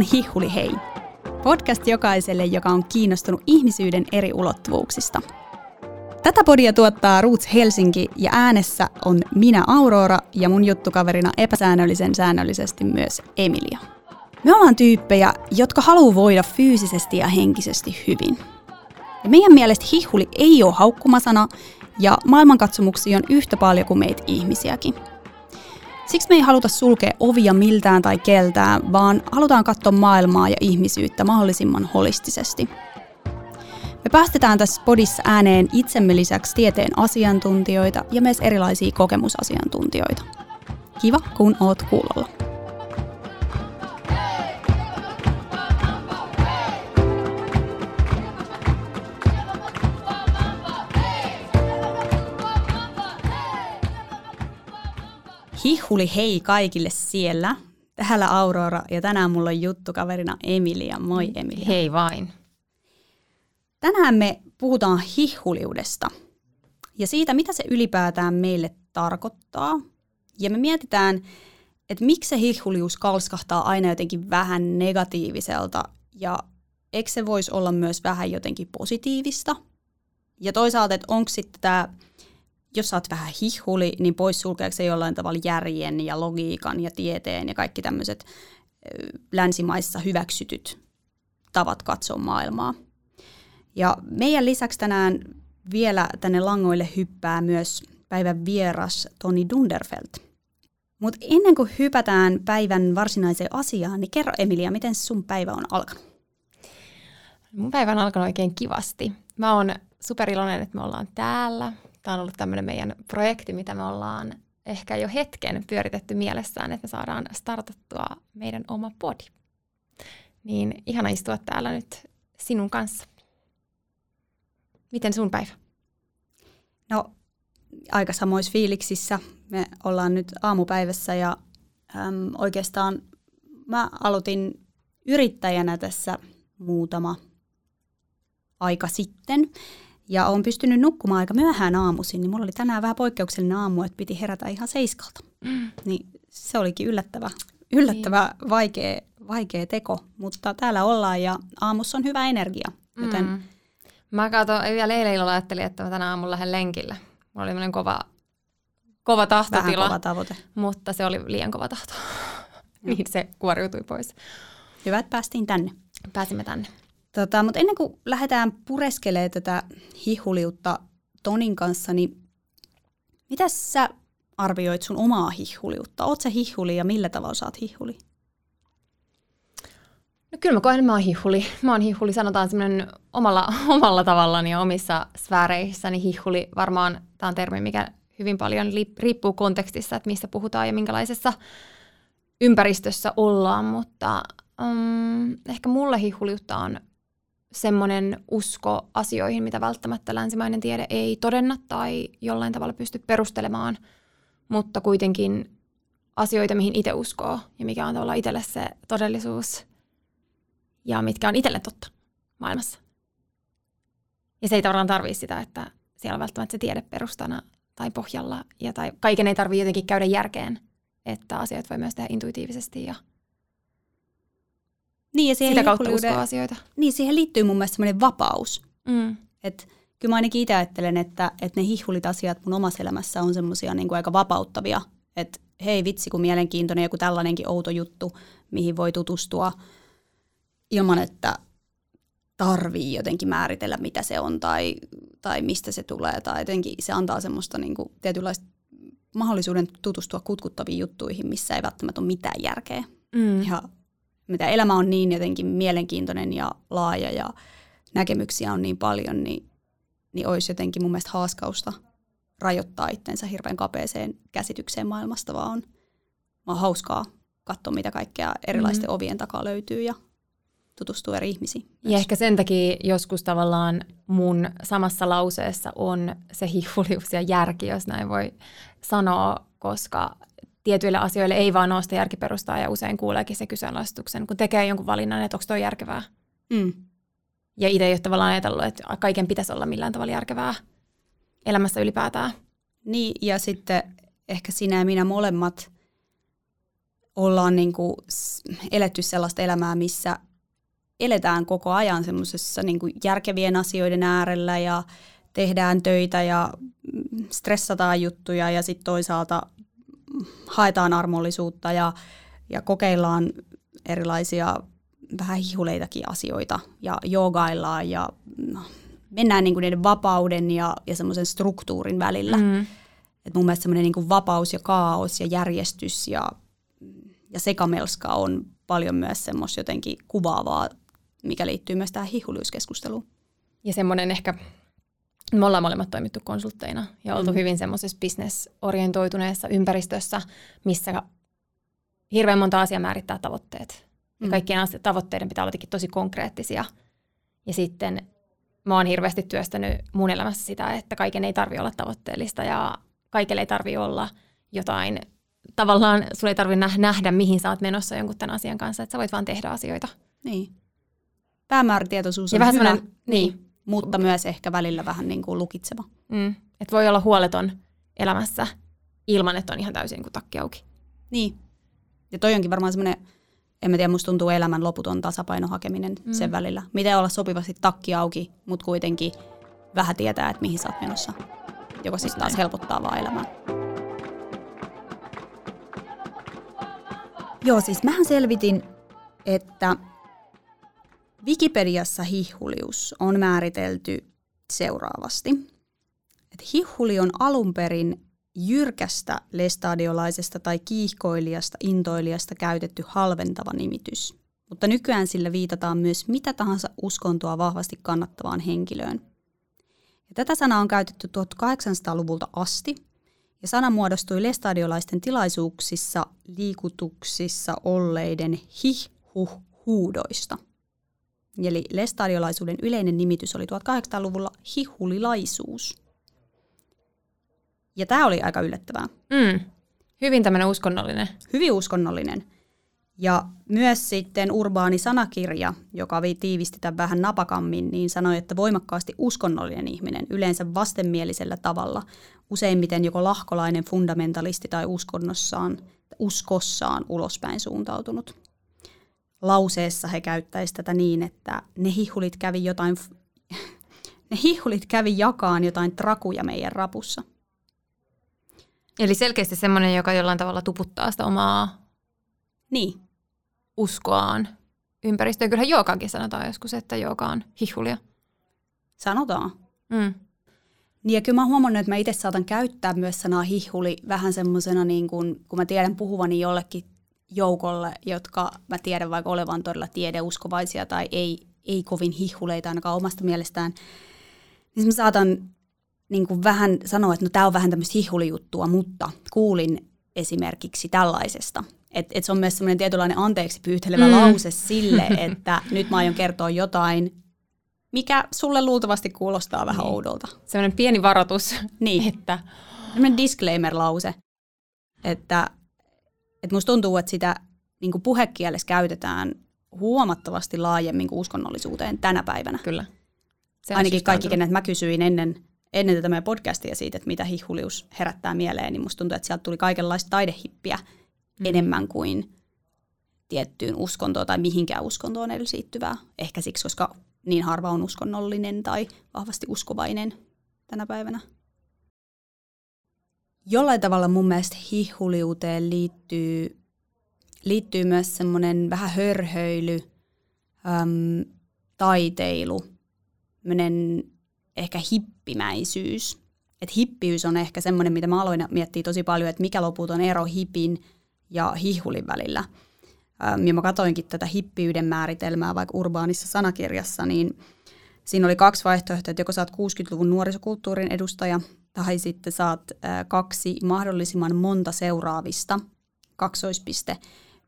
on Hihuli Hei. Podcast jokaiselle, joka on kiinnostunut ihmisyyden eri ulottuvuuksista. Tätä podia tuottaa Roots Helsinki ja äänessä on minä Aurora ja mun juttukaverina epäsäännöllisen säännöllisesti myös Emilia. Me ollaan tyyppejä, jotka haluaa voida fyysisesti ja henkisesti hyvin. Ja meidän mielestä hihuli ei ole haukkumasana ja maailmankatsomuksia on yhtä paljon kuin meitä ihmisiäkin – Siksi me ei haluta sulkea ovia miltään tai keltään, vaan halutaan katsoa maailmaa ja ihmisyyttä mahdollisimman holistisesti. Me päästetään tässä podissa ääneen itsemme lisäksi tieteen asiantuntijoita ja myös erilaisia kokemusasiantuntijoita. Kiva, kun oot kuulolla. Hihuli hei kaikille siellä. Täällä Aurora ja tänään mulla on juttukaverina Emilia. Moi Emilia. Hei vain. Tänään me puhutaan hihuliudesta ja siitä, mitä se ylipäätään meille tarkoittaa. Ja me mietitään, että miksi se hihulius kalskahtaa aina jotenkin vähän negatiiviselta ja eikö se voisi olla myös vähän jotenkin positiivista. Ja toisaalta, että onko sitten tämä jos sä oot vähän hihuli, niin poissulkeeko se jollain tavalla järjen ja logiikan ja tieteen ja kaikki tämmöiset länsimaissa hyväksytyt tavat katsoa maailmaa. Ja meidän lisäksi tänään vielä tänne langoille hyppää myös päivän vieras Toni Dunderfeld. Mutta ennen kuin hypätään päivän varsinaiseen asiaan, niin kerro Emilia, miten sun päivä on alkanut? Mun päivä on alkanut oikein kivasti. Mä oon superiloinen, että me ollaan täällä. Tämä on ollut tämmöinen meidän projekti, mitä me ollaan ehkä jo hetken pyöritetty mielessään, että me saadaan startattua meidän oma podi. Niin ihana istua täällä nyt sinun kanssa. Miten sun päivä? No aika samoissa fiiliksissä. Me ollaan nyt aamupäivässä ja äm, oikeastaan mä aloitin yrittäjänä tässä muutama aika sitten. Ja olen pystynyt nukkumaan aika myöhään aamuisin, niin mulla oli tänään vähän poikkeuksellinen aamu, että piti herätä ihan seiskalta. Mm. Niin se olikin yllättävä, yllättävä niin. vaikea, vaikea teko, mutta täällä ollaan ja aamussa on hyvä energia. Joten... Mm. Mä katsoin, vielä eilen illalla ajattelin, että mä tänä aamulla lähden lenkille. Mulla oli kova, kova tahtotila. Vähän kova tavoite. Mutta se oli liian kova tahto. niin se kuoriutui pois. Hyvä, että päästiin tänne. Pääsimme tänne. Tota, mutta ennen kuin lähdetään pureskelemaan tätä hihuliutta Tonin kanssa, niin mitä sä arvioit sun omaa hihuliutta? Oot sä hihuli ja millä tavalla sä oot hihuli? No kyllä mä koen, että mä oon hihuli. Mä oon hihuli, sanotaan semmoinen omalla, omalla tavallani ja omissa sfääreissäni hihuli. Varmaan tämä on termi, mikä hyvin paljon riippuu kontekstissa, että mistä puhutaan ja minkälaisessa ympäristössä ollaan, mutta um, ehkä mulle hihuliutta on semmoinen usko asioihin, mitä välttämättä länsimainen tiede ei todenna tai jollain tavalla pysty perustelemaan, mutta kuitenkin asioita, mihin itse uskoo ja mikä on tavallaan itselle se todellisuus ja mitkä on itselle totta maailmassa. Ja se ei tavallaan tarvitse sitä, että siellä on välttämättä se tiede perustana tai pohjalla ja tai kaiken ei tarvitse jotenkin käydä järkeen, että asiat voi myös tehdä intuitiivisesti ja – niin, ja siihen Sitä kautta uskoa asioita. Niin, siihen liittyy mun mielestä semmoinen vapaus. Mm. Et, kyllä mä ainakin itse ajattelen, että, että ne hihhulit asiat mun omassa elämässä on semmoisia niin aika vapauttavia. Että hei vitsi, kun mielenkiintoinen joku tällainenkin outo juttu, mihin voi tutustua ilman, että tarvii jotenkin määritellä, mitä se on tai, tai mistä se tulee. Tai jotenkin se antaa semmoista niin kuin, tietynlaista mahdollisuuden tutustua kutkuttaviin juttuihin, missä ei välttämättä ole mitään järkeä. Mm. Ja mitä elämä on niin jotenkin mielenkiintoinen ja laaja ja näkemyksiä on niin paljon, niin, niin olisi jotenkin mun mielestä haaskausta rajoittaa itsensä hirveän kapeeseen käsitykseen maailmasta, vaan on, on hauskaa katsoa, mitä kaikkea erilaisten mm-hmm. ovien takaa löytyy ja tutustua eri ihmisiin. Myös. Ja ehkä sen takia joskus tavallaan mun samassa lauseessa on se hihulius ja järki, jos näin voi sanoa, koska tietyille asioille ei vaan ole sitä järkiperustaa ja usein kuuleekin se kyseenalaistuksen, kun tekee jonkun valinnan, että onko tuo järkevää. Mm. Ja itse ei ole tavallaan ajatellut, että kaiken pitäisi olla millään tavalla järkevää elämässä ylipäätään. Niin, ja sitten ehkä sinä ja minä molemmat ollaan niin kuin eletty sellaista elämää, missä eletään koko ajan semmoisessa niin järkevien asioiden äärellä ja tehdään töitä ja stressataan juttuja ja sitten toisaalta haetaan armollisuutta ja, ja kokeillaan erilaisia vähän hihuleitakin asioita ja joogaillaan ja no, mennään niin kuin niiden vapauden ja, ja semmoisen struktuurin välillä. Mm. Et mun mielestä semmoinen niin vapaus ja kaos ja järjestys ja, ja sekamelska on paljon myös semmoista jotenkin kuvaavaa, mikä liittyy myös tähän hihuliuskeskusteluun. Ja semmoinen ehkä, me ollaan molemmat toimittu konsultteina ja oltu mm. hyvin semmoisessa bisnesorientoituneessa ympäristössä, missä hirveän monta asiaa määrittää tavoitteet. Ja mm. kaikkien tavoitteiden pitää olla tosi konkreettisia. Ja sitten mä oon hirveästi työstänyt mun elämässä sitä, että kaiken ei tarvi olla tavoitteellista ja kaikille ei tarvi olla jotain, tavallaan sun ei tarvi nähdä, mihin sä oot menossa jonkun tämän asian kanssa, että sä voit vaan tehdä asioita. Niin. Päämäärätietoisuus on ja vähän hyvä, niin, niin, mutta myös ehkä välillä vähän niin kuin lukitseva. Mm. Että voi olla huoleton elämässä ilman, että on ihan täysin kuin takki auki. Niin. Ja toi onkin varmaan semmoinen en mä tiedä, musta tuntuu elämän loputon tasapaino hakeminen mm. sen välillä. Miten olla sopivasti takki auki, mutta kuitenkin vähän tietää, että mihin sä oot menossa. Joka siis taas helpottaa vaan elämää. Joo, siis mähän selvitin, että Wikipediassa hihulius on määritelty seuraavasti. Että hihuli on alun perin jyrkästä lestadiolaisesta tai kiihkoilijasta, intoilijasta käytetty halventava nimitys, mutta nykyään sillä viitataan myös mitä tahansa uskontoa vahvasti kannattavaan henkilöön. Ja tätä sanaa on käytetty 1800-luvulta asti, ja sana muodostui lestadiolaisten tilaisuuksissa liikutuksissa olleiden hih-huh-huudoista. Eli lestadiolaisuuden yleinen nimitys oli 1800-luvulla hihulilaisuus – ja tämä oli aika yllättävää. Mm. Hyvin tämmöinen uskonnollinen. Hyvin uskonnollinen. Ja myös sitten urbaani sanakirja, joka tiivisti tämän vähän napakammin, niin sanoi, että voimakkaasti uskonnollinen ihminen, yleensä vastenmielisellä tavalla, useimmiten joko lahkolainen fundamentalisti tai uskonnossaan, uskossaan ulospäin suuntautunut. Lauseessa he käyttäisivät tätä niin, että ne hihulit kävi jotain, ne hihulit kävi jakaan jotain trakuja meidän rapussa – Eli selkeästi semmoinen, joka jollain tavalla tuputtaa sitä omaa niin. uskoaan ympäristöön. Kyllähän jookaakin sanotaan joskus, että jooka on hihulia. Sanotaan. Mm. Niin ja kyllä mä oon huomannut, että mä itse saatan käyttää myös sanaa hihuli vähän semmoisena, niin kun, kun mä tiedän puhuvani jollekin joukolle, jotka mä tiedän vaikka olevan todella tiedeuskovaisia tai ei, ei kovin hihuleita ainakaan omasta mielestään, niin mä saatan niin kuin vähän sanoa, että no tämä on vähän tämmöistä hihulijuttua, mutta kuulin esimerkiksi tällaisesta. Että et se on myös semmoinen tietynlainen anteeksi pyytelevä mm. lause sille, että nyt mä aion kertoa jotain, mikä sulle luultavasti kuulostaa vähän niin. oudolta. Semmoinen pieni varoitus. Niin. Että... Semmoinen disclaimer-lause. Että, että musta tuntuu, että sitä niin kuin puhekielessä käytetään huomattavasti laajemmin kuin uskonnollisuuteen tänä päivänä. Kyllä. Se Ainakin kaikki, kenet mä kysyin ennen ennen tätä meidän podcastia siitä, että mitä hihulius herättää mieleen, niin musta tuntuu, että sieltä tuli kaikenlaista taidehippiä mm. enemmän kuin tiettyyn uskontoon tai mihinkään uskontoon edes liittyvää. Ehkä siksi, koska niin harva on uskonnollinen tai vahvasti uskovainen tänä päivänä. Jollain tavalla mun mielestä hihuliuteen liittyy, liittyy myös semmoinen vähän hörhöily, äm, taiteilu, ehkä hippimäisyys. Et hippiys on ehkä semmoinen, mitä mä aloin miettiä tosi paljon, että mikä loputon ero hipin ja hihulin välillä. Ähm, ja mä katoinkin tätä hippiyden määritelmää vaikka urbaanissa sanakirjassa, niin siinä oli kaksi vaihtoehtoa, että joko sä oot 60-luvun nuorisokulttuurin edustaja, tai sitten saat kaksi mahdollisimman monta seuraavista, kaksoispiste,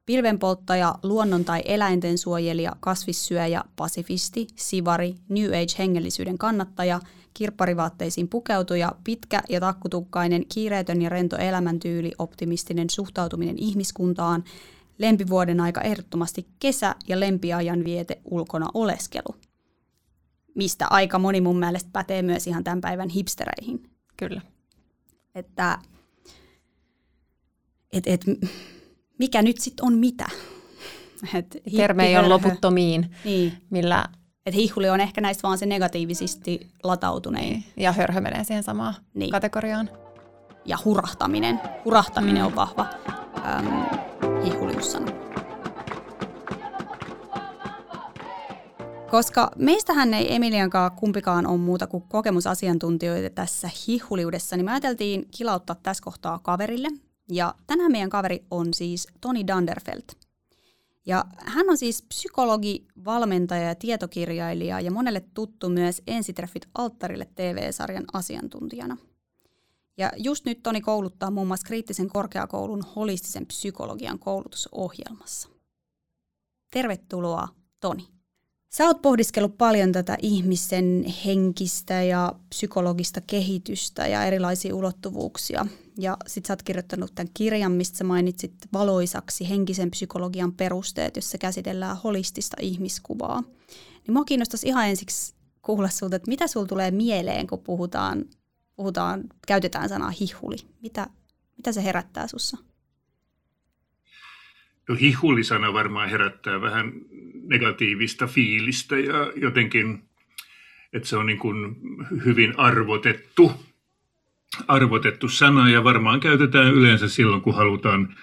Pilvenpolttaja, luonnon tai eläinten suojelija, kasvissyöjä, pasifisti, sivari, New Age-hengellisyyden kannattaja, kirpparivaatteisiin pukeutuja, pitkä ja takkutukkainen, kiireetön ja rento elämäntyyli, optimistinen suhtautuminen ihmiskuntaan, lempivuoden aika ehdottomasti kesä ja lempiajan viete ulkona oleskelu. Mistä aika moni mun mielestä pätee myös ihan tämän päivän hipstereihin. Kyllä. Että et, et, mikä nyt sitten on mitä. Et Terme ei ole loputtomiin, niin. millä... Et hihuli on ehkä näistä vaan se negatiivisesti latautunein. Niin. Ja hörhö menee siihen samaan niin. kategoriaan. Ja hurahtaminen. Hurahtaminen mm. on vahva ähm, hihuliussana. Koska meistähän ei Emiliankaan kumpikaan ole muuta kuin kokemusasiantuntijoita tässä hihuliudessa, niin me ajateltiin kilauttaa tässä kohtaa kaverille. Ja tänään meidän kaveri on siis Toni Danderfeld. Ja hän on siis psykologi, valmentaja ja tietokirjailija ja monelle tuttu myös Ensitreffit alttarille TV-sarjan asiantuntijana. Ja just nyt Toni kouluttaa muun muassa kriittisen korkeakoulun holistisen psykologian koulutusohjelmassa. Tervetuloa, Toni. Sä oot pohdiskellut paljon tätä ihmisen henkistä ja psykologista kehitystä ja erilaisia ulottuvuuksia. Ja sit sä oot kirjoittanut tämän kirjan, mistä sä mainitsit valoisaksi henkisen psykologian perusteet, jossa käsitellään holistista ihmiskuvaa. Niin mua kiinnostaisi ihan ensiksi kuulla sulta, että mitä sul tulee mieleen, kun puhutaan, puhutaan käytetään sanaa hihuli. Mitä, mitä se herättää sussa? No hihulisana varmaan herättää vähän negatiivista fiilistä ja jotenkin, että se on niin kuin hyvin arvotettu, arvotettu sana ja varmaan käytetään yleensä silloin, kun halutaan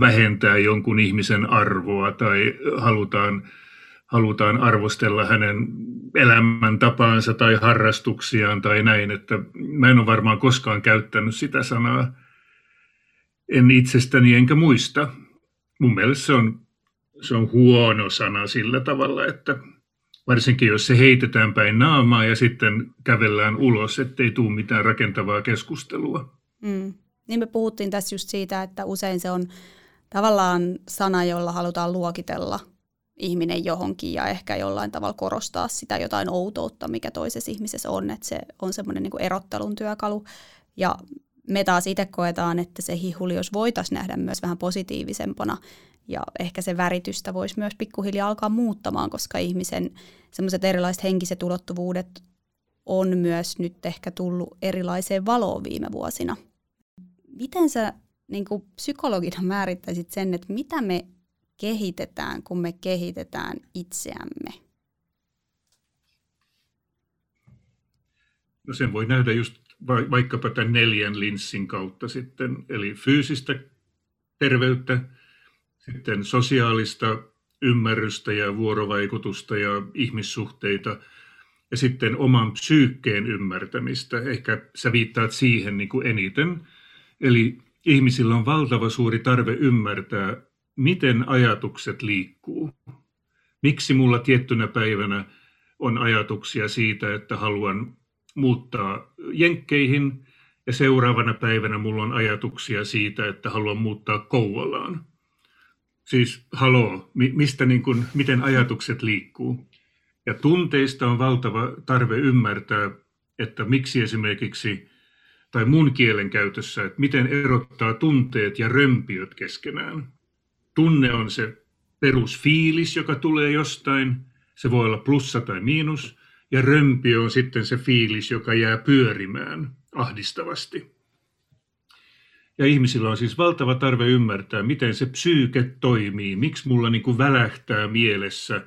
vähentää jonkun ihmisen arvoa tai halutaan, halutaan arvostella hänen elämäntapaansa tai harrastuksiaan tai näin, että mä en ole varmaan koskaan käyttänyt sitä sanaa, en itsestäni enkä muista. Mun mielestä se on se on huono sana sillä tavalla, että varsinkin jos se heitetään päin naamaa ja sitten kävellään ulos, ettei tule mitään rakentavaa keskustelua. Mm. Niin me puhuttiin tässä just siitä, että usein se on tavallaan sana, jolla halutaan luokitella ihminen johonkin ja ehkä jollain tavalla korostaa sitä jotain outoutta, mikä toisessa ihmisessä on, että se on semmoinen niin erottelun työkalu. Ja me taas itse koetaan, että se hihuli, jos voitaisiin nähdä myös vähän positiivisempana, ja ehkä se väritystä voisi myös pikkuhiljaa alkaa muuttamaan, koska ihmisen semmoiset erilaiset henkiset ulottuvuudet on myös nyt ehkä tullut erilaiseen valoon viime vuosina. Miten sä niin kuin psykologina määrittäisit sen, että mitä me kehitetään, kun me kehitetään itseämme? No sen voi nähdä just vaikkapa tämän neljän linssin kautta sitten, eli fyysistä terveyttä, sitten sosiaalista ymmärrystä ja vuorovaikutusta ja ihmissuhteita ja sitten oman psyykkeen ymmärtämistä. Ehkä sä viittaat siihen niin kuin eniten. Eli ihmisillä on valtava suuri tarve ymmärtää, miten ajatukset liikkuu. Miksi mulla tiettynä päivänä on ajatuksia siitä, että haluan muuttaa jenkkeihin, ja seuraavana päivänä mulla on ajatuksia siitä, että haluan muuttaa Kouvolaan. Siis haloo, mistä niin kuin, miten ajatukset liikkuu. Ja tunteista on valtava tarve ymmärtää, että miksi esimerkiksi, tai mun kielen käytössä, että miten erottaa tunteet ja römpiöt keskenään. Tunne on se perusfiilis, joka tulee jostain. Se voi olla plussa tai miinus. Ja römpiö on sitten se fiilis, joka jää pyörimään ahdistavasti. Ja ihmisillä on siis valtava tarve ymmärtää, miten se psyyke toimii, miksi mulla niin kuin välähtää mielessä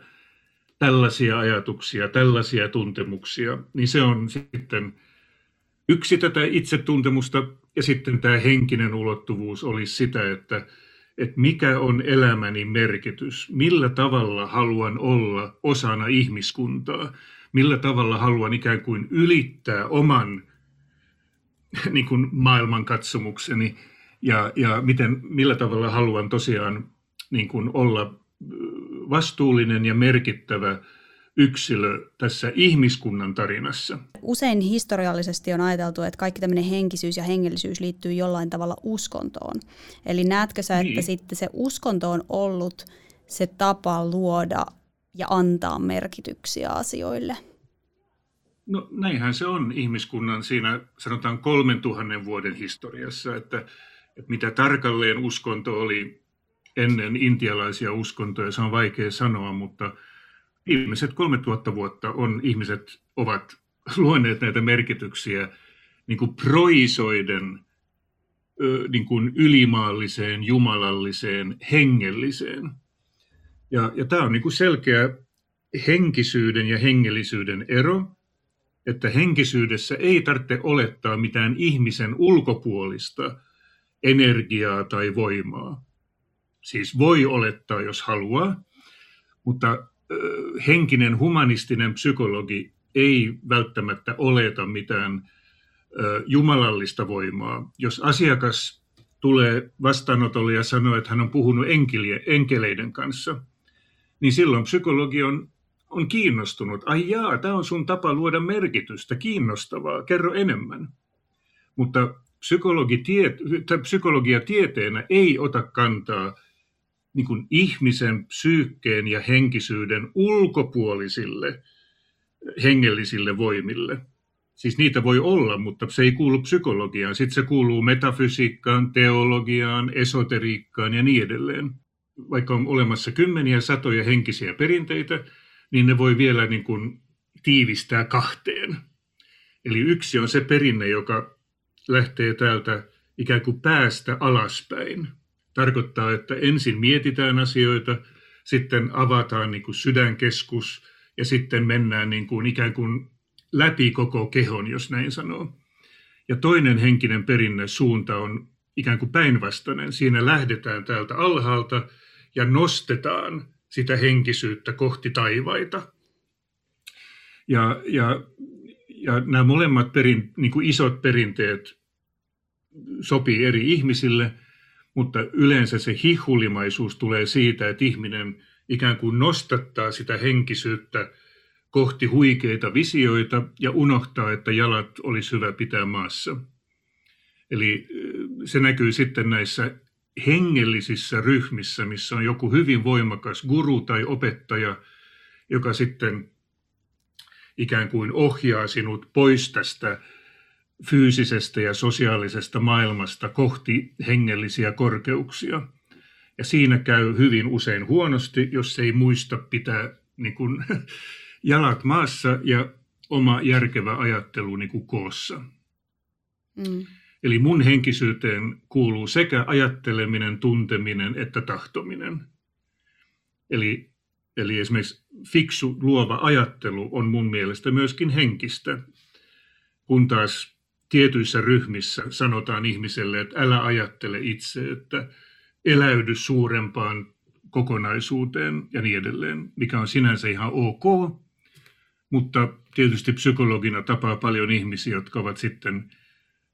tällaisia ajatuksia, tällaisia tuntemuksia. Niin se on sitten yksi tätä itsetuntemusta. Ja sitten tämä henkinen ulottuvuus olisi sitä, että, että mikä on elämäni merkitys, millä tavalla haluan olla osana ihmiskuntaa, millä tavalla haluan ikään kuin ylittää oman niin kuin maailmankatsomukseni ja, ja miten, millä tavalla haluan tosiaan niin kuin olla vastuullinen ja merkittävä yksilö tässä ihmiskunnan tarinassa. Usein historiallisesti on ajateltu, että kaikki tämmöinen henkisyys ja hengellisyys liittyy jollain tavalla uskontoon. Eli näetkö sä, että niin. sitten se uskonto on ollut se tapa luoda ja antaa merkityksiä asioille? No näinhän se on ihmiskunnan siinä sanotaan kolmen tuhannen vuoden historiassa, että, että mitä tarkalleen uskonto oli ennen intialaisia uskontoja, se on vaikea sanoa, mutta viimeiset 3000 vuotta on ihmiset ovat luoneet näitä merkityksiä niin kuin proisoiden niin kuin ylimaalliseen, jumalalliseen, hengelliseen. Ja, ja tämä on niin kuin selkeä henkisyyden ja hengellisyyden ero, että henkisyydessä ei tarvitse olettaa mitään ihmisen ulkopuolista energiaa tai voimaa. Siis voi olettaa, jos haluaa, mutta henkinen humanistinen psykologi ei välttämättä oleta mitään jumalallista voimaa. Jos asiakas tulee vastaanotolle ja sanoo, että hän on puhunut enkeleiden kanssa, niin silloin psykologi on, on kiinnostunut. Ai jaa, tämä on sun tapa luoda merkitystä, kiinnostavaa, kerro enemmän. Mutta psykologi tiet, psykologia tieteenä ei ota kantaa niin kuin ihmisen psyykkeen ja henkisyyden ulkopuolisille hengellisille voimille. Siis niitä voi olla, mutta se ei kuulu psykologiaan. Sitten se kuuluu metafysiikkaan, teologiaan, esoteriikkaan ja niin edelleen. Vaikka on olemassa kymmeniä satoja henkisiä perinteitä, niin ne voi vielä niin kuin tiivistää kahteen. Eli yksi on se perinne, joka lähtee täältä ikään kuin päästä alaspäin. Tarkoittaa, että ensin mietitään asioita, sitten avataan niin kuin sydänkeskus ja sitten mennään niin kuin ikään kuin läpi koko kehon, jos näin sanoo. Ja toinen henkinen perinne suunta on ikään kuin päinvastainen. Siinä lähdetään täältä alhaalta ja nostetaan sitä henkisyyttä kohti taivaita. Ja, ja, ja nämä molemmat perin, niin kuin isot perinteet sopii eri ihmisille, mutta yleensä se hihulimaisuus tulee siitä, että ihminen ikään kuin nostattaa sitä henkisyyttä kohti huikeita visioita ja unohtaa, että jalat olisi hyvä pitää maassa. Eli se näkyy sitten näissä hengellisissä ryhmissä, missä on joku hyvin voimakas guru tai opettaja, joka sitten ikään kuin ohjaa sinut pois tästä fyysisestä ja sosiaalisesta maailmasta kohti hengellisiä korkeuksia. Ja siinä käy hyvin usein huonosti, jos ei muista pitää niin kuin, jalat maassa ja oma järkevä ajattelu niin kuin koossa. Mm. Eli mun henkisyyteen kuuluu sekä ajatteleminen, tunteminen että tahtominen. Eli, eli esimerkiksi fiksu, luova ajattelu on mun mielestä myöskin henkistä, kun taas tietyissä ryhmissä sanotaan ihmiselle, että älä ajattele itse, että eläydy suurempaan kokonaisuuteen ja niin edelleen, mikä on sinänsä ihan ok, mutta tietysti psykologina tapaa paljon ihmisiä, jotka ovat sitten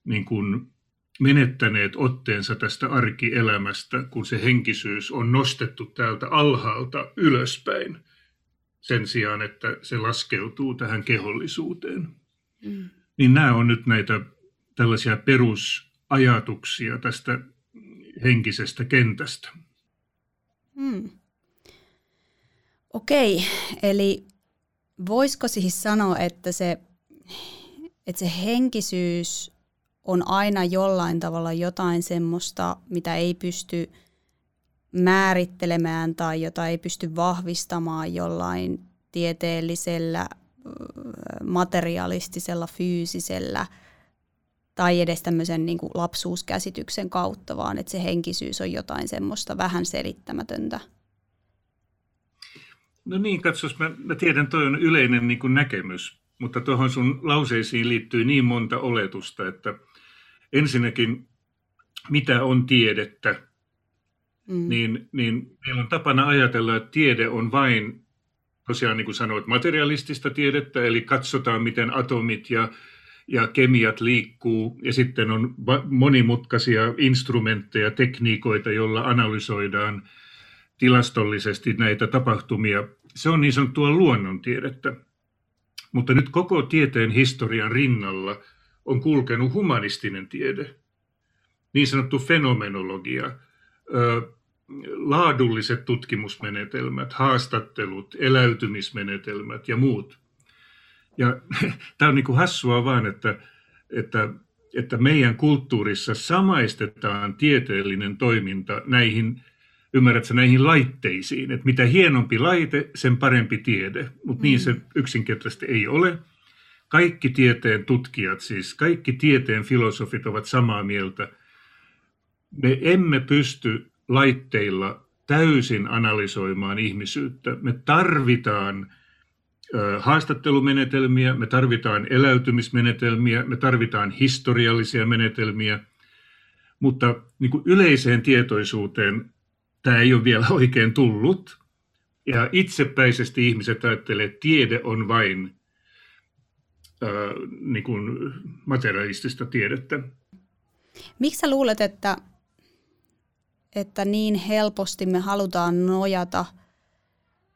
niin kuin menettäneet otteensa tästä arkielämästä, kun se henkisyys on nostettu täältä alhaalta ylöspäin sen sijaan, että se laskeutuu tähän kehollisuuteen. Mm. Niin nämä on nyt näitä tällaisia perusajatuksia tästä henkisestä kentästä. Mm. Okei, eli voisiko siis sanoa, että se, että se henkisyys on aina jollain tavalla jotain semmoista, mitä ei pysty määrittelemään tai jota ei pysty vahvistamaan jollain tieteellisellä, materialistisella, fyysisellä tai edes tämmöisen niin kuin lapsuuskäsityksen kautta, vaan että se henkisyys on jotain semmoista vähän selittämätöntä. No niin, katsos, mä, mä tiedän, toi on yleinen niin kuin näkemys, mutta tuohon sun lauseisiin liittyy niin monta oletusta, että ensinnäkin, mitä on tiedettä, mm. niin, niin meillä on tapana ajatella, että tiede on vain, tosiaan niin kuin sanoit, materialistista tiedettä, eli katsotaan, miten atomit ja, ja kemiat liikkuu, ja sitten on monimutkaisia instrumentteja, tekniikoita, joilla analysoidaan tilastollisesti näitä tapahtumia. Se on niin sanottua luonnontiedettä. Mutta nyt koko tieteen historian rinnalla on kulkenut humanistinen tiede, niin sanottu fenomenologia, laadulliset tutkimusmenetelmät, haastattelut, eläytymismenetelmät ja muut. Ja tämä on niin kuin hassua vaan, että, että, että meidän kulttuurissa samaistetaan tieteellinen toiminta näihin ymmärrätkö näihin laitteisiin, että mitä hienompi laite, sen parempi tiede, mutta niin mm. niin se yksinkertaisesti ei ole. Kaikki tieteen tutkijat, siis kaikki tieteen filosofit ovat samaa mieltä, me emme pysty laitteilla täysin analysoimaan ihmisyyttä. Me tarvitaan haastattelumenetelmiä, me tarvitaan eläytymismenetelmiä, me tarvitaan historiallisia menetelmiä, mutta niin kuin yleiseen tietoisuuteen tämä ei ole vielä oikein tullut. Ja itsepäisesti ihmiset ajattelee, että tiede on vain niin kuin materialistista tiedettä. Miksi sä luulet, että, että niin helposti me halutaan nojata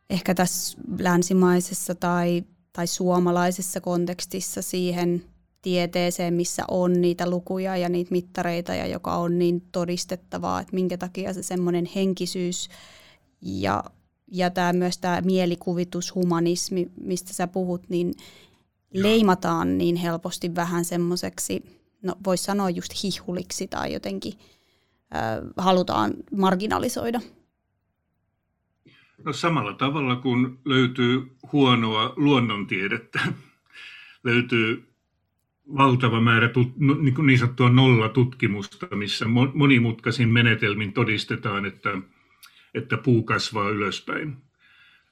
ehkä tässä länsimaisessa tai, tai suomalaisessa kontekstissa siihen tieteeseen, missä on niitä lukuja ja niitä mittareita ja joka on niin todistettavaa, että minkä takia se semmoinen henkisyys ja, ja tämä myös tämä mielikuvitus, humanismi, mistä sä puhut, niin leimataan niin helposti vähän semmoiseksi, no voisi sanoa just hihuliksi tai jotenkin äh, halutaan marginalisoida. No samalla tavalla kuin löytyy huonoa luonnontiedettä, löytyy valtava määrä tut, no, niin, niin sanottua nollatutkimusta, missä monimutkaisin menetelmin todistetaan, että, että puu kasvaa ylöspäin.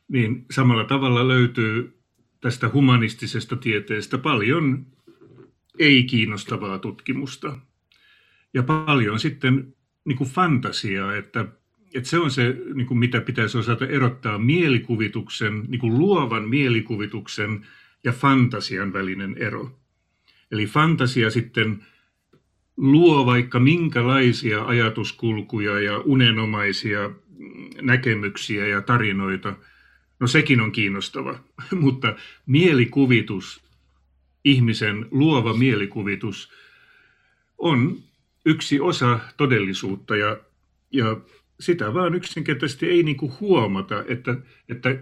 Niin samalla tavalla löytyy tästä humanistisesta tieteestä paljon ei-kiinnostavaa tutkimusta. Ja paljon sitten niin kuin fantasiaa, että, että se on se, niin kuin mitä pitäisi osata erottaa mielikuvituksen, niin kuin luovan mielikuvituksen ja fantasian välinen ero. Eli fantasia sitten luo vaikka minkälaisia ajatuskulkuja ja unenomaisia näkemyksiä ja tarinoita. No sekin on kiinnostava, mutta mielikuvitus, ihmisen luova mielikuvitus on yksi osa todellisuutta ja, ja sitä vaan yksinkertaisesti ei niin kuin huomata, että, että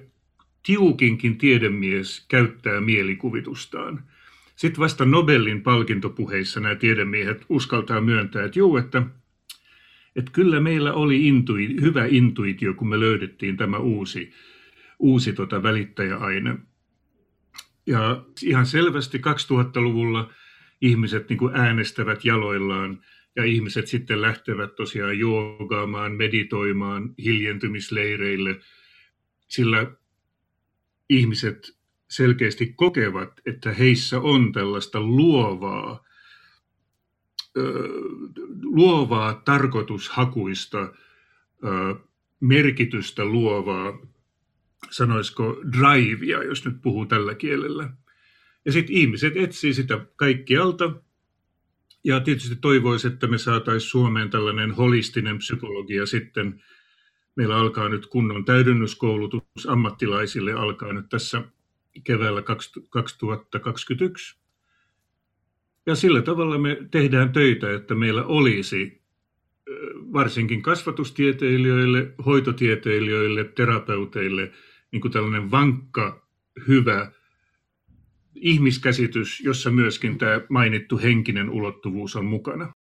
tiukinkin tiedemies käyttää mielikuvitustaan. Sitten vasta Nobelin palkintopuheissa nämä tiedemiehet uskaltaa myöntää, että juu, että, että kyllä meillä oli intui, hyvä intuitio, kun me löydettiin tämä uusi, uusi tota välittäjäaine. Ja ihan selvästi 2000-luvulla ihmiset niin kuin äänestävät jaloillaan ja ihmiset sitten lähtevät tosiaan joogaamaan, meditoimaan hiljentymisleireille, sillä ihmiset selkeästi kokevat, että heissä on tällaista luovaa, luovaa tarkoitushakuista, merkitystä luovaa, sanoisiko drivea, jos nyt puhuu tällä kielellä. Ja sitten ihmiset etsii sitä kaikkialta. Ja tietysti toivoisi, että me saataisiin Suomeen tällainen holistinen psykologia sitten. Meillä alkaa nyt kunnon täydennyskoulutus ammattilaisille, alkaa nyt tässä keväällä 2021. Ja sillä tavalla me tehdään töitä, että meillä olisi varsinkin kasvatustieteilijöille, hoitotieteilijöille, terapeuteille niin kuin tällainen vankka, hyvä ihmiskäsitys, jossa myöskin tämä mainittu henkinen ulottuvuus on mukana.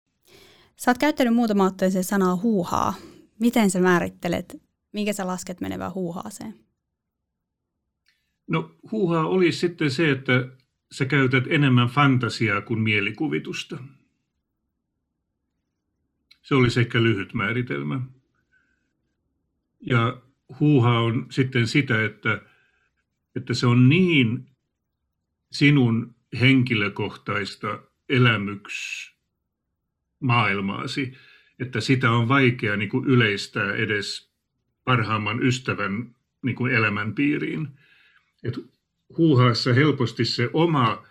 Sä oot käyttänyt muutama otteeseen sanaa huuhaa. Miten sä määrittelet, minkä sä lasket menevän huuhaaseen? No huuhaa olisi sitten se, että sä käytät enemmän fantasiaa kuin mielikuvitusta. Se olisi ehkä lyhyt määritelmä. Ja huuha on sitten sitä, että, että se on niin sinun henkilökohtaista elämyks maailmaasi, että sitä on vaikea niin kuin yleistää edes parhaamman ystävän niin kuin elämänpiiriin. Että huuhaassa helposti se oma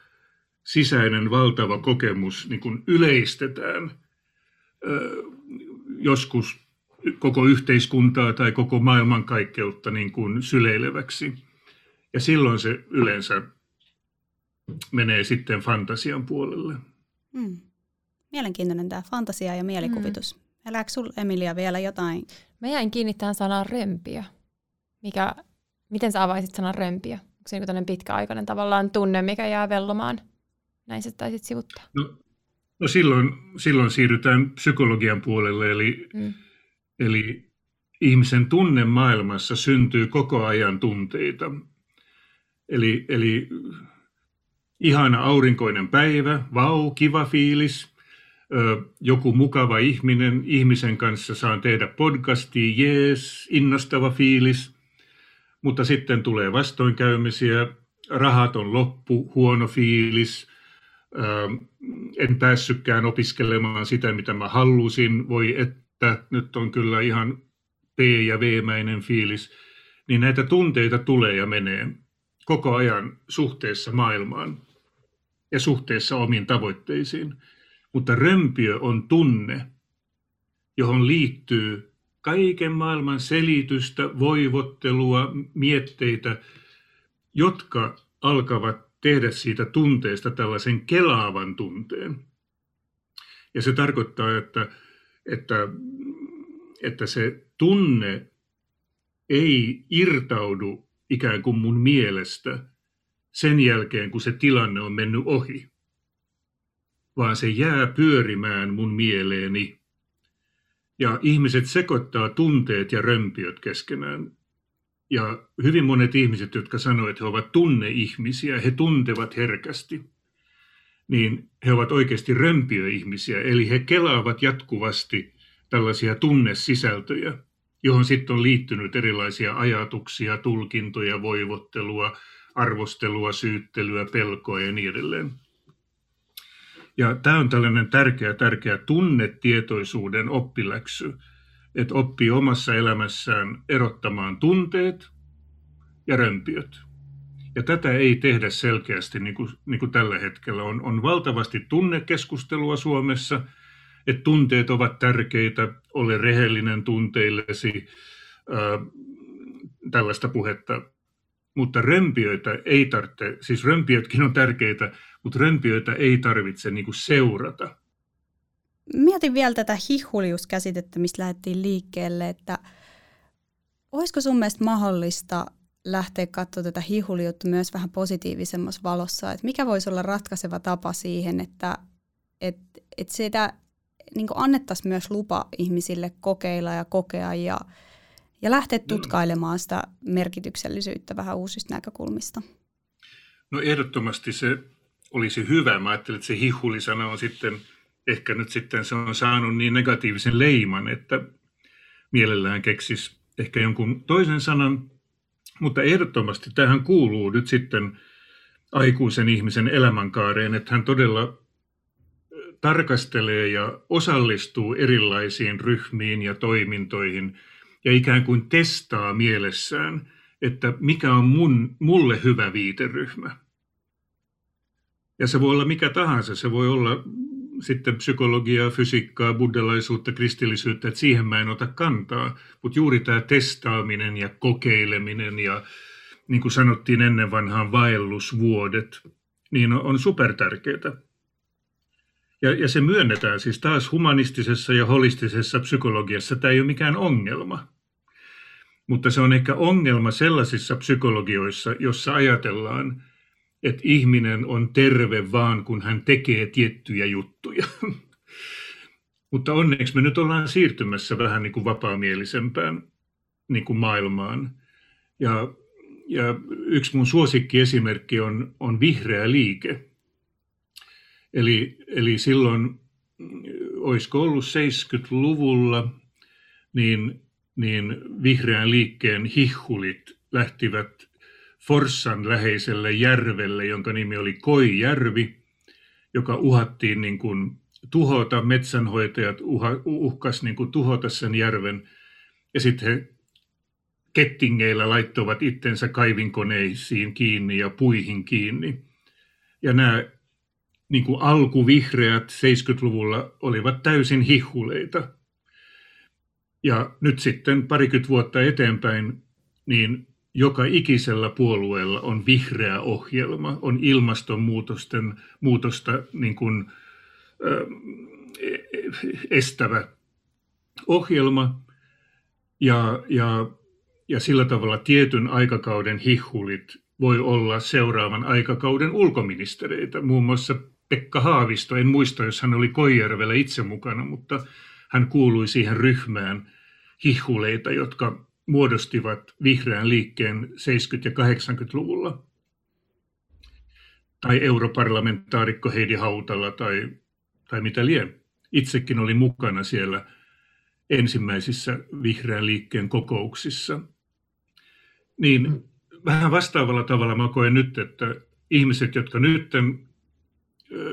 sisäinen valtava kokemus niin kuin yleistetään. Joskus koko yhteiskuntaa tai koko maailmankaikkeutta niin kuin syleileväksi. Ja silloin se yleensä menee sitten fantasian puolelle. Hmm. Mielenkiintoinen tämä fantasia ja mielikuvitus. Hmm. Elääkö sinulla Emilia vielä jotain? Mä jäin kiinni tähän sanaan römpiä, mikä Miten sä avaisit sanan römpiä? Onko se niin pitkäaikainen tavallaan tunne, mikä jää vellomaan? Näin sä taisit sivuttaa. No, no silloin, silloin siirrytään psykologian puolelle, eli, mm. Eli ihmisen tunnemaailmassa syntyy koko ajan tunteita. Eli, eli ihana aurinkoinen päivä, vau, kiva fiilis. joku mukava ihminen, ihmisen kanssa saan tehdä podcastia, jees, innostava fiilis, mutta sitten tulee vastoinkäymisiä, rahat on loppu, huono fiilis, en päässytkään opiskelemaan sitä, mitä mä halusin, voi että nyt on kyllä ihan P- ja V-mäinen fiilis, niin näitä tunteita tulee ja menee koko ajan suhteessa maailmaan ja suhteessa omiin tavoitteisiin. Mutta römpiö on tunne, johon liittyy kaiken maailman selitystä, voivottelua, mietteitä, jotka alkavat tehdä siitä tunteesta tällaisen kelaavan tunteen. Ja se tarkoittaa, että, että, että se tunne ei irtaudu ikään kuin mun mielestä sen jälkeen, kun se tilanne on mennyt ohi, vaan se jää pyörimään mun mieleeni. Ja ihmiset sekoittaa tunteet ja römpiöt keskenään. Ja hyvin monet ihmiset, jotka sanoivat, että he ovat tunneihmisiä, he tuntevat herkästi, niin he ovat oikeasti römpiöihmisiä, eli he kelaavat jatkuvasti tällaisia tunnesisältöjä, johon sitten on liittynyt erilaisia ajatuksia, tulkintoja, voivottelua, arvostelua, syyttelyä, pelkoa ja niin edelleen. Ja tämä on tällainen tärkeä, tärkeä tunnetietoisuuden oppiläksy, että oppii omassa elämässään erottamaan tunteet ja römpiöt. Ja tätä ei tehdä selkeästi niin kuin, niin kuin tällä hetkellä. On, on valtavasti tunnekeskustelua Suomessa, että tunteet ovat tärkeitä, ole rehellinen tunteillesi, ää, tällaista puhetta. Mutta römpiöitä ei tarvitse, siis römpiötkin on tärkeitä, mutta römpiöitä ei tarvitse niin kuin seurata mietin vielä tätä hihuliuskäsitettä, mistä lähdettiin liikkeelle, että olisiko sun mielestä mahdollista lähteä katsoa tätä hihuliutta myös vähän positiivisemmassa valossa, että mikä voisi olla ratkaiseva tapa siihen, että, että, että sitä niin annettaisiin myös lupa ihmisille kokeilla ja kokea ja, ja lähteä mm. tutkailemaan sitä merkityksellisyyttä vähän uusista näkökulmista. No ehdottomasti se olisi hyvä. Mä ajattelin, että se hihulisana on sitten – ehkä nyt sitten se on saanut niin negatiivisen leiman, että mielellään keksis ehkä jonkun toisen sanan, mutta ehdottomasti tähän kuuluu nyt sitten aikuisen ihmisen elämänkaareen, että hän todella tarkastelee ja osallistuu erilaisiin ryhmiin ja toimintoihin ja ikään kuin testaa mielessään, että mikä on mun, mulle hyvä viiteryhmä. Ja se voi olla mikä tahansa, se voi olla sitten psykologiaa, fysiikkaa, buddhalaisuutta, kristillisyyttä, että siihen mä en ota kantaa. Mutta juuri tämä testaaminen ja kokeileminen ja niin kuin sanottiin ennen vanhaan vaellusvuodet, niin on supertärkeää. Ja, ja se myönnetään siis taas humanistisessa ja holistisessa psykologiassa. Tämä ei ole mikään ongelma. Mutta se on ehkä ongelma sellaisissa psykologioissa, jossa ajatellaan, että ihminen on terve vaan, kun hän tekee tiettyjä juttuja. Mutta onneksi me nyt ollaan siirtymässä vähän niin kuin vapaamielisempään niin kuin maailmaan. Ja, ja yksi mun suosikkiesimerkki on, on vihreä liike. Eli, eli silloin, olisiko ollut 70-luvulla, niin, niin vihreän liikkeen hihhulit lähtivät Forssan läheiselle järvelle, jonka nimi oli Koijärvi, joka uhattiin niin kuin tuhota, metsänhoitajat uhkas niin kuin tuhota sen järven. Ja sitten he kettingeillä laittoivat itsensä kaivinkoneisiin kiinni ja puihin kiinni. Ja nämä niin kuin alkuvihreät 70-luvulla olivat täysin hihuleita. Ja nyt sitten parikymmentä vuotta eteenpäin, niin joka ikisellä puolueella on vihreä ohjelma, on ilmastonmuutosten muutosta niin kuin, ö, estävä ohjelma. Ja, ja, ja sillä tavalla tietyn aikakauden hihulit voi olla seuraavan aikakauden ulkoministereitä, muun muassa Pekka Haavisto, en muista, jos hän oli Koijärvellä itse mukana, mutta hän kuului siihen ryhmään hihuleita, jotka muodostivat vihreän liikkeen 70- ja 80-luvulla. Tai europarlamentaarikko Heidi Hautala tai, tai mitä lie. itsekin olin mukana siellä ensimmäisissä vihreän liikkeen kokouksissa. Niin vähän vastaavalla tavalla mä koen nyt, että ihmiset, jotka nyt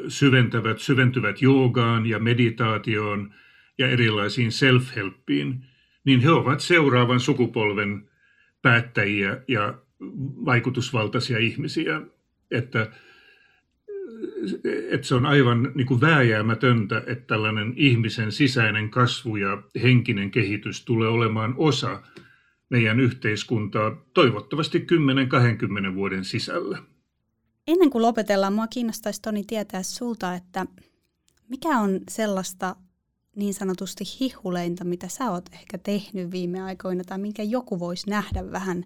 syventävät, syventyvät joogaan ja meditaatioon ja erilaisiin self-helppiin, niin he ovat seuraavan sukupolven päättäjiä ja vaikutusvaltaisia ihmisiä. Että, että se on aivan niin kuin vääjäämätöntä, että tällainen ihmisen sisäinen kasvu ja henkinen kehitys tulee olemaan osa meidän yhteiskuntaa toivottavasti 10-20 vuoden sisällä. Ennen kuin lopetellaan, mua kiinnostaisi Toni tietää sulta, että mikä on sellaista niin sanotusti hihuleinta, mitä sä oot ehkä tehnyt viime aikoina, tai minkä joku voisi nähdä vähän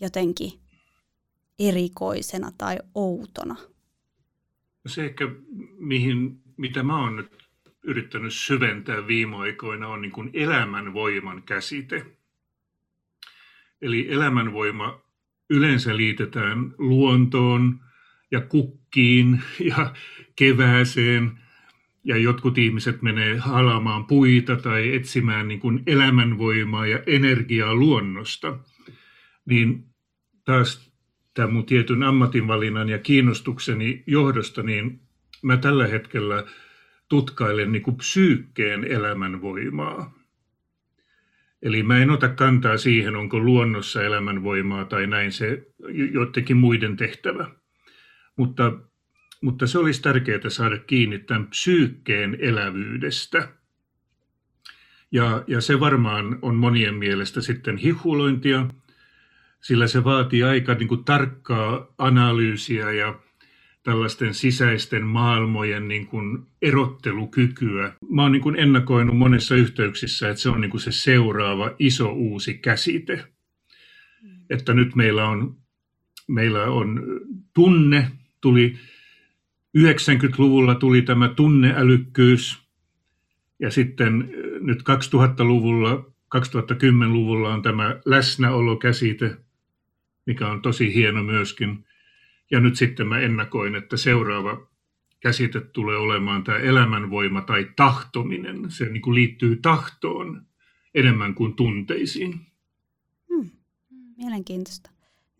jotenkin erikoisena tai outona? Se ehkä, mihin, mitä mä oon nyt yrittänyt syventää viime aikoina, on niin elämänvoiman käsite. Eli elämänvoima yleensä liitetään luontoon ja kukkiin ja kevääseen – ja jotkut ihmiset menee halaamaan puita tai etsimään niin kuin elämänvoimaa ja energiaa luonnosta, niin taas tämän mun tietyn ammatinvalinnan ja kiinnostukseni johdosta, niin mä tällä hetkellä tutkailen niin kuin psyykkeen elämänvoimaa. Eli mä en ota kantaa siihen, onko luonnossa elämänvoimaa tai näin se jotenkin muiden tehtävä. Mutta mutta se olisi tärkeää saada kiinni tämän psyykkeen elävyydestä. Ja, ja se varmaan on monien mielestä sitten hihulointia, sillä se vaatii aika niin kuin tarkkaa analyysiä ja tällaisten sisäisten maailmojen niin kuin erottelukykyä. Mä oon niin kuin ennakoinut monessa yhteyksissä, että se on niin kuin se seuraava iso uusi käsite. Että nyt meillä on, meillä on tunne, tuli 90-luvulla tuli tämä tunneälykkyys ja sitten nyt 2000-luvulla, 2010-luvulla on tämä läsnäolokäsite, mikä on tosi hieno myöskin. Ja nyt sitten mä ennakoin, että seuraava käsite tulee olemaan tämä elämänvoima tai tahtominen. Se niin kuin liittyy tahtoon enemmän kuin tunteisiin. Hmm. Mielenkiintoista.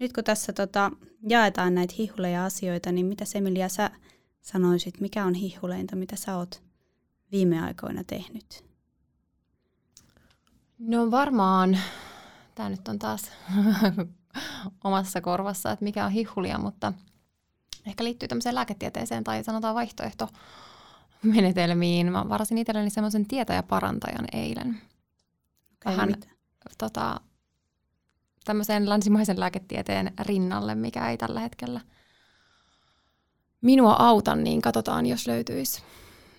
Nyt kun tässä tota, jaetaan näitä hihuleja asioita, niin mitä Emilia sä sanoisit, mikä on hihuleinta, mitä sä oot viime aikoina tehnyt? No varmaan, tämä nyt on taas omassa korvassa, että mikä on hihulia, mutta ehkä liittyy tämmöiseen lääketieteeseen tai sanotaan vaihtoehto menetelmiin. Mä varasin itselleni semmoisen tietäjäparantajan eilen. Vähän tota, tämmöisen länsimaisen lääketieteen rinnalle, mikä ei tällä hetkellä – minua auta, niin katsotaan, jos löytyisi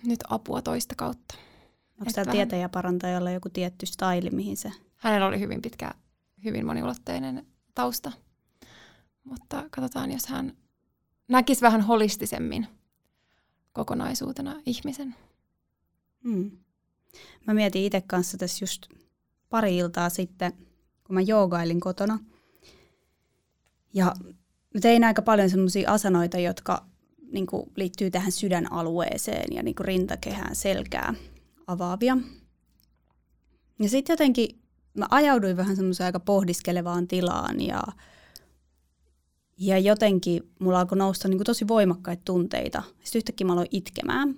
nyt apua toista kautta. Onko tämä tietäjäparantajalla joku tietty staili, mihin se... Hänellä oli hyvin pitkä, hyvin moniulotteinen tausta. Mutta katsotaan, jos hän näkisi vähän holistisemmin kokonaisuutena ihmisen. Hmm. Mä mietin itse kanssa tässä just pari iltaa sitten, kun mä joogailin kotona. Ja tein aika paljon semmoisia asanoita, jotka niin kuin liittyy tähän sydänalueeseen ja niin kuin rintakehään selkää avaavia. Ja sitten jotenkin mä ajauduin vähän semmoiseen aika pohdiskelevaan tilaan ja, ja jotenkin mulla alkoi nousta niin kuin tosi voimakkaita tunteita. Sitten yhtäkkiä mä aloin itkemään.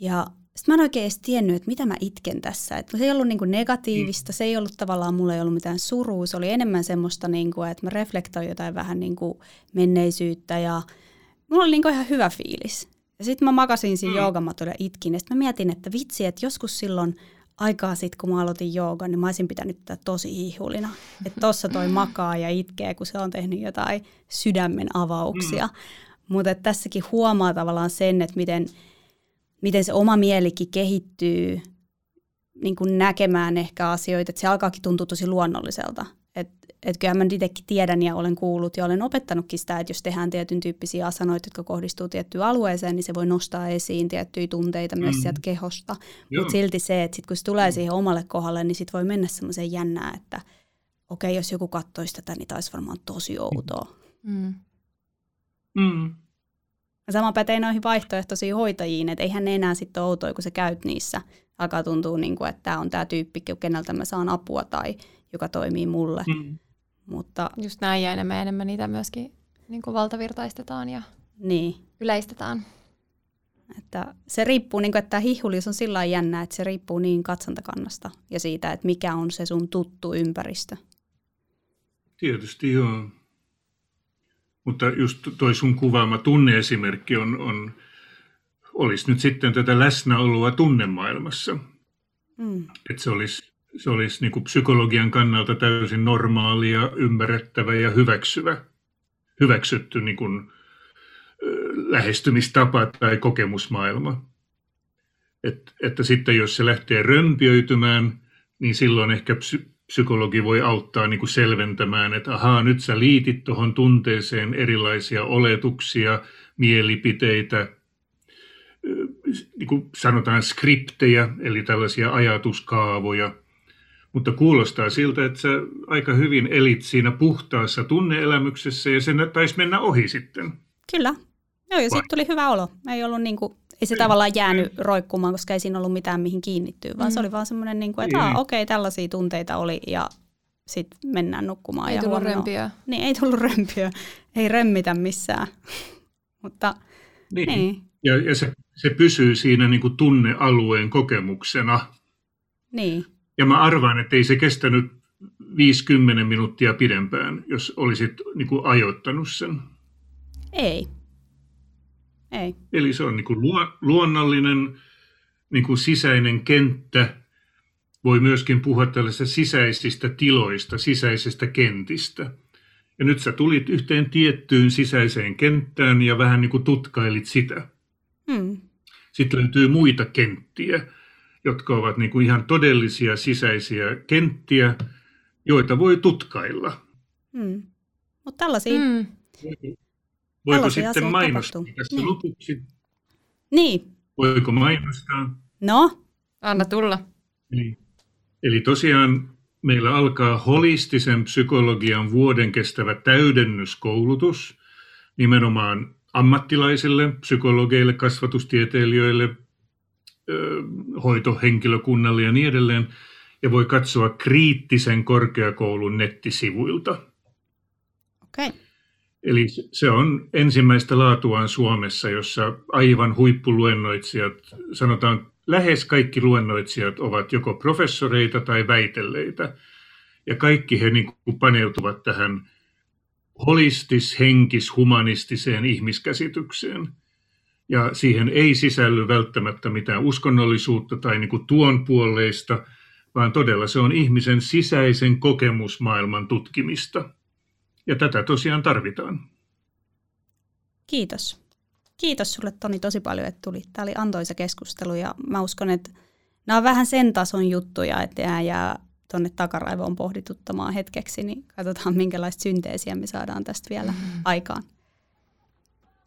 Ja sitten mä en oikein edes tiennyt, että mitä mä itken tässä. Et se ei ollut niinku negatiivista, se ei ollut tavallaan, mulla ei ollut mitään surua, se oli enemmän semmoista, niinku, että mä reflektoin jotain vähän niinku menneisyyttä ja mulla oli niinku ihan hyvä fiilis. Ja sitten mä makasin siinä mm. joogamatolla ja itkin. Ja sitten mä mietin, että vitsi, että joskus silloin aikaa sitten, kun mä aloitin joogan, niin mä olisin pitänyt tätä tosi hihulina. Että tossa toi makaa ja itkee, kun se on tehnyt jotain sydämen avauksia. Mm. Mutta tässäkin huomaa tavallaan sen, että miten, miten se oma mielikin kehittyy niin kuin näkemään ehkä asioita, että se alkaakin tuntua tosi luonnolliselta. Että kyllä mä itsekin tiedän ja olen kuullut ja olen opettanutkin sitä, että jos tehdään tietyn tyyppisiä asanoita, jotka kohdistuu tiettyyn alueeseen, niin se voi nostaa esiin tiettyjä tunteita myös mm. sieltä kehosta. Mutta silti se, että sit kun se tulee siihen omalle kohdalle, niin sit voi mennä semmoiseen jännää, että okei, okay, jos joku katsoisi tätä, niin taisi varmaan tosi outoa. Mm. Mm. Sama pätee noihin vaihtoehtoisiin hoitajiin, että eihän ne enää sitten ole outoja, kun sä käyt niissä. Alkaa tuntua, niin kuin, että tämä on tämä tyyppi, keneltä mä saan apua tai joka toimii mulle. Mm. Mutta, Just näin ja enemmän enemmän niitä myöskin niin kuin valtavirtaistetaan ja niin. yleistetään. Että se riippuu, niin kuin, että tämä hihulius on sillä jännä, että se riippuu niin katsontakannasta ja siitä, että mikä on se sun tuttu ympäristö. Tietysti joo. Mutta just toi sun kuvaama tunneesimerkki on, on olisi nyt sitten tätä läsnäoloa tunnemaailmassa. Mm. Että se olisi, se olisi niin kuin psykologian kannalta täysin normaalia, ymmärrettävä ja hyväksyvä, hyväksytty niin kuin, lähestymistapa tai kokemusmaailma. Et, että sitten jos se lähtee römpiöitymään, niin silloin ehkä psy- psykologi voi auttaa niin kuin selventämään, että ahaa, nyt sä liitit tuohon tunteeseen erilaisia oletuksia, mielipiteitä, niin kuin sanotaan skriptejä, eli tällaisia ajatuskaavoja. Mutta kuulostaa siltä, että sä aika hyvin elit siinä puhtaassa tunneelämyksessä ja sen taisi mennä ohi sitten. Kyllä. Joo, ja sitten tuli hyvä olo. Ei ollut niin kuin ei se Kyllä. tavallaan jäänyt roikkumaan, koska ei siinä ollut mitään mihin kiinnittyä, vaan mm. se oli vaan semmoinen, niin kuin, että niin. okei, okay, tällaisia tunteita oli ja sitten mennään nukkumaan. Ei ja tullut römpiä. Niin, ei tullut römpiä. Ei römmitä missään. Mutta niin. niin. Ja, ja se, se pysyy siinä niin kuin tunnealueen kokemuksena. Niin. Ja mä arvaan, että ei se kestänyt 50 minuuttia pidempään, jos olisit niin kuin ajoittanut sen. Ei. Ei. Eli se on niin kuin luonnollinen niin kuin sisäinen kenttä. Voi myöskin puhua tällaisista sisäisistä tiloista, sisäisistä kentistä. Ja nyt sä tulit yhteen tiettyyn sisäiseen kenttään ja vähän niin kuin tutkailit sitä. Hmm. Sitten löytyy muita kenttiä, jotka ovat niin kuin ihan todellisia sisäisiä kenttiä, joita voi tutkailla. Hmm. Mutta tällaisia hmm. Voiko sitten mainostaa tässä niin. lopuksi? Niin. Voiko mainostaa? No? Anna tulla. Eli, eli tosiaan meillä alkaa holistisen psykologian vuoden kestävä täydennyskoulutus nimenomaan ammattilaisille, psykologeille, kasvatustieteilijöille, hoitohenkilökunnalle ja niin edelleen. Ja voi katsoa kriittisen korkeakoulun nettisivuilta. Okay. Eli se on ensimmäistä laatuaan Suomessa, jossa aivan huippuluennoitsijat, sanotaan lähes kaikki luennoitsijat ovat joko professoreita tai väitelleitä. Ja kaikki he niin kuin paneutuvat tähän holistis, henkis, humanistiseen ihmiskäsitykseen. Ja siihen ei sisälly välttämättä mitään uskonnollisuutta tai niin kuin tuon puoleista, vaan todella se on ihmisen sisäisen kokemusmaailman tutkimista. Ja tätä tosiaan tarvitaan. Kiitos. Kiitos sulle Toni tosi paljon, että tuli. Tämä oli antoisa keskustelu ja mä uskon, että nämä on vähän sen tason juttuja, että jää, jää tuonne takaraivoon pohdituttamaan hetkeksi, niin katsotaan minkälaista synteesiä me saadaan tästä vielä mm. aikaan.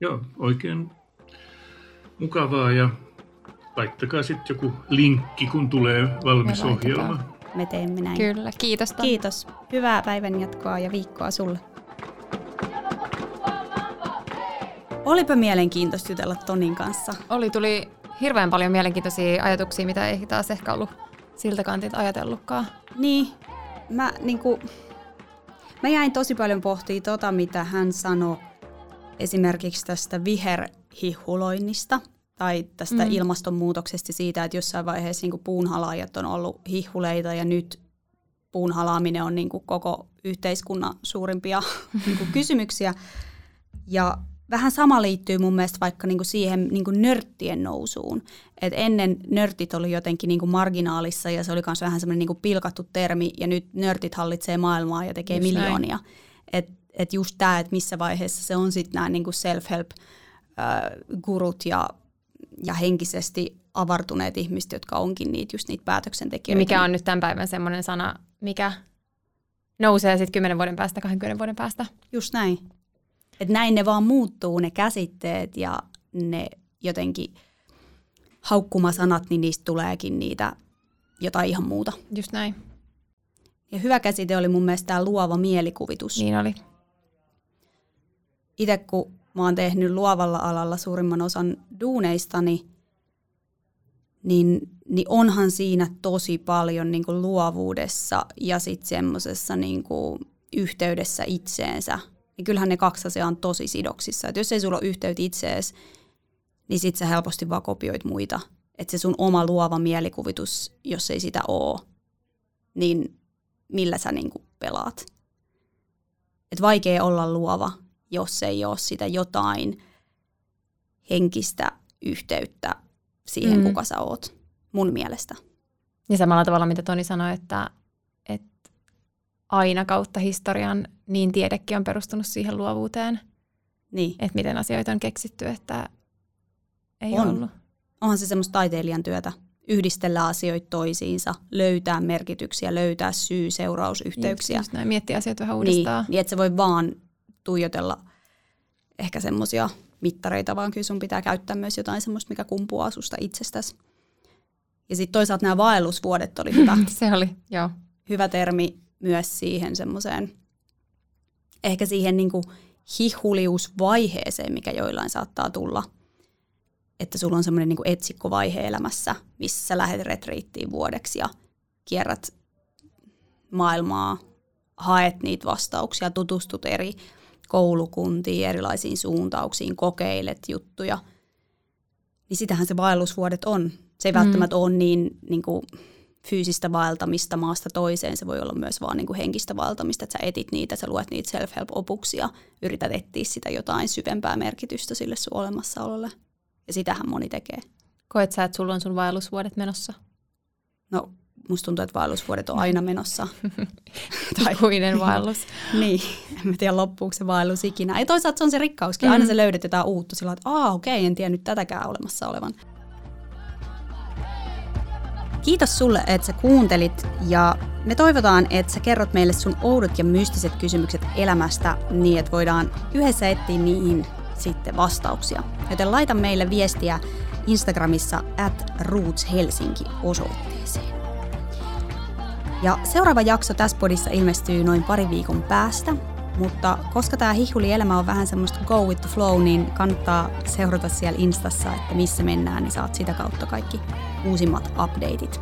Joo, oikein mukavaa ja laittakaa sitten joku linkki, kun tulee valmis ohjelma. Me teemme näin. Kyllä, kiitos. Toni. Kiitos. Hyvää päivän jatkoa ja viikkoa sulle. Olipa mielenkiintoista jutella Tonin kanssa. Oli, tuli hirveän paljon mielenkiintoisia ajatuksia, mitä ei taas ehkä ollut siltä kantilta ajatellutkaan. Niin, mä, niin kuin, mä jäin tosi paljon pohtimaan tota, mitä hän sanoi esimerkiksi tästä viherhihuloinnista tai tästä mm. ilmastonmuutoksesta siitä, että jossain vaiheessa niin puunhalaajat on ollut hihuleita ja nyt puunhalaaminen on niin kuin koko yhteiskunnan suurimpia niin kuin kysymyksiä. Ja vähän sama liittyy mun mielestä vaikka niinku siihen niinku nörttien nousuun. Et ennen nörtit oli jotenkin niinku marginaalissa ja se oli myös vähän semmoinen niinku pilkattu termi ja nyt nörtit hallitsee maailmaa ja tekee just miljoonia. Että et just tämä, että missä vaiheessa se on sitten nämä niinku self-help-gurut ja, ja henkisesti avartuneet ihmiset, jotka onkin niitä, just niitä päätöksentekijöitä. Mikä on nyt tämän päivän semmoinen sana, mikä nousee sitten 10 vuoden päästä, 20 vuoden päästä? Just näin. Että näin ne vaan muuttuu, ne käsitteet ja ne jotenkin haukkumasanat, niin niistä tuleekin niitä jotain ihan muuta. Just näin. Ja hyvä käsite oli mun mielestä tämä luova mielikuvitus. Niin oli. Itse kun mä oon tehnyt luovalla alalla suurimman osan duuneistani, niin, niin onhan siinä tosi paljon niin kuin luovuudessa ja sitten semmoisessa niin yhteydessä itseensä. Niin kyllähän ne kaksi asiaa on tosi sidoksissa. Et jos ei sulla ole yhteyttä itseesi, niin sit sä helposti vaan kopioit muita. Että se sun oma luova mielikuvitus, jos ei sitä ole, niin millä sä niinku pelaat. Et vaikea olla luova, jos ei ole sitä jotain henkistä yhteyttä siihen, mm. kuka sä oot, mun mielestä. Ja samalla tavalla, mitä Toni sanoi, että, että aina kautta historian niin tiedekin on perustunut siihen luovuuteen. Niin. Että miten asioita on keksitty, että ei on. ollut. Onhan se semmoista taiteilijan työtä. Yhdistellä asioita toisiinsa, löytää merkityksiä, löytää syy-seurausyhteyksiä. Just, just näin, miettiä asioita vähän uudestaan. Niin, niin että se voi vaan tuijotella ehkä semmoisia mittareita, vaan kyllä sun pitää käyttää myös jotain semmoista, mikä kumpuaa susta itsestäsi. Ja sitten toisaalta nämä vaellusvuodet oli hyvä. se oli, joo. Hyvä termi myös siihen semmoiseen, ehkä siihen niinku hihuliusvaiheeseen, mikä joillain saattaa tulla – että sulla on semmoinen niin etsikkovaihe elämässä, missä sä lähdet retriittiin vuodeksi ja kierrät maailmaa, haet niitä vastauksia, tutustut eri koulukuntiin, erilaisiin suuntauksiin, kokeilet juttuja. Niin sitähän se vaellusvuodet on. Se ei mm. välttämättä ole niin, niin kuin fyysistä vaeltamista maasta toiseen, se voi olla myös vaan niin kuin henkistä vaeltamista, että sä etit niitä, sä luet niitä self-help-opuksia, yrität etsiä sitä jotain syvempää merkitystä sille sun olemassaololle. Ja sitähän moni tekee. Koet sä, että sulla on sun vaellusvuodet menossa? No, musta tuntuu, että vaellusvuodet on aina menossa. tai Ikuinen vaellus. niin, en tiedä loppuuko se vaellus ikinä. Ja toisaalta se on se rikkauskin. Aina mm. se löydät jotain uutta sillä että aa okei, en tiennyt tätäkään olemassa olevan. Kiitos sulle, että sä kuuntelit ja me toivotaan, että sä kerrot meille sun oudot ja mystiset kysymykset elämästä niin, että voidaan yhdessä etsiä niihin sitten vastauksia. Joten laita meille viestiä Instagramissa at Roots Helsinki osoitteeseen. Ja seuraava jakso tässä podissa ilmestyy noin pari viikon päästä, mutta koska tämä hihuli-elämä on vähän semmoista go with the flow, niin kannattaa seurata siellä Instassa, että missä mennään, niin saat sitä kautta kaikki uusimmat updateit.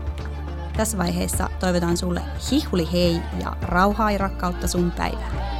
Tässä vaiheessa toivotan sulle hihuli hei ja rauhaa ja rakkautta sun päivään.